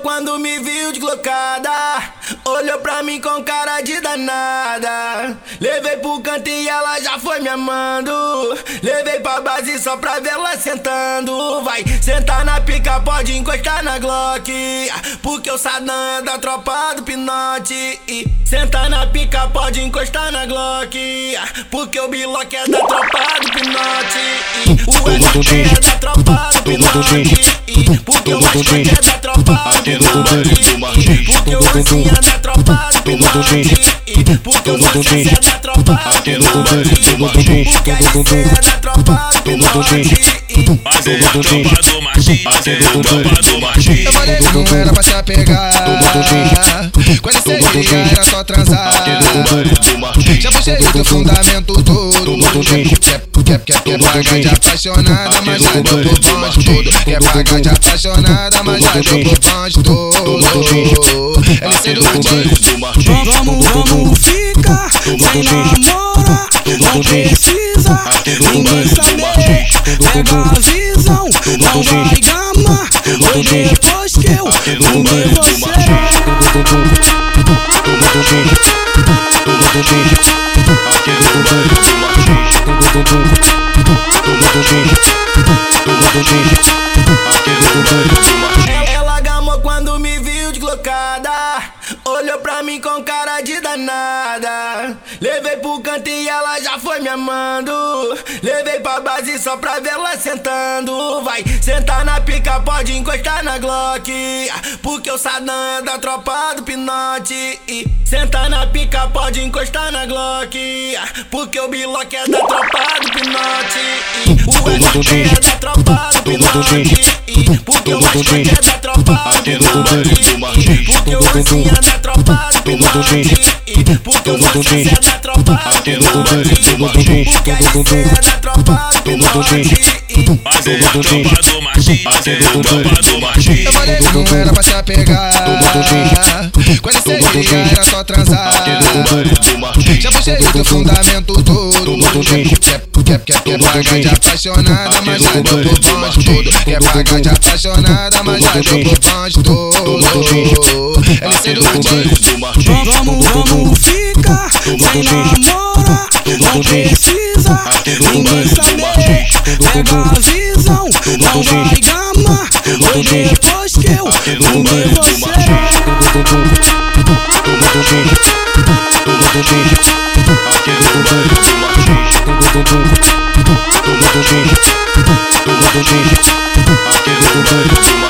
quando me viu deslocada. Olhou pra mim com cara de danada. Levei pro canto e ela já foi me amando. Levei pra base só pra vê-la sentando. Vai sentar na pica, pode encostar na Glock. Porque o Sadam é da tropa do Pinote. Senta na pica, pode encostar na Glock. Porque o Biloc é da tropa do Pinote. O ST é da tropa do Pinote. Porque o Mascote é da tropa do Pinote. Porque o Ancinha é da tropa do Pinote. Porque o é da tropa do Pinote. Porque a IC é da tropa do Pinote. Mas é a tropa do machinho, mas é a tropa do machinho. Eu falei não era pra se apegar. Quando você ia era só transar. Já puxei do fundamento todo. Quer, quer, quer, pagar de apaixonada, mas deu pro bonde todo. Quer pagar de apaixonada, mas deu pro bonde todo. LC do Martins. Vamos, vamos ficar sem namora, não precisa ninguém saber. Pega a visão, não vai gamar. Foi depois que eu fumei você. Ela gamou quando me viu deslocada. Olhou pra mim com cara de danada. Levei pro canto e ela já foi me amando. Levei pra base só pra vê-la sentando. Vai sentar na pica, pode encostar na Glock. Porque o Sadam é da tropa do Pinote. Senta na pica, pode encostar na Glock. Porque o Biloc é da tropa do Pinote. O ST é da tropa do Pinote. Porque o Mascote é da tropa do Pinote. Porque Ancinha é da tropa do Pinote. Porque Sucesso é da tropa do Pinote. Porque IC é da tropa do Pinote. Mas é a tropa do machinho, mas é a tropa do machinho. Eu falei não era pra se apegar. Quando você ia era só transar. Já puxei do fundamento todo. Quer, quer, quer, pagar de apaixonada, mas já deu pro bonde todo. Quer pagar de apaixonada, mas já deu pro bonde todo. LC do Martins. Vamos, vamos ficar sem namora, não precisa ninguém saber. Pega a visão, não vai gamar. Foi depois que eu fumei você. Aqui do Martins.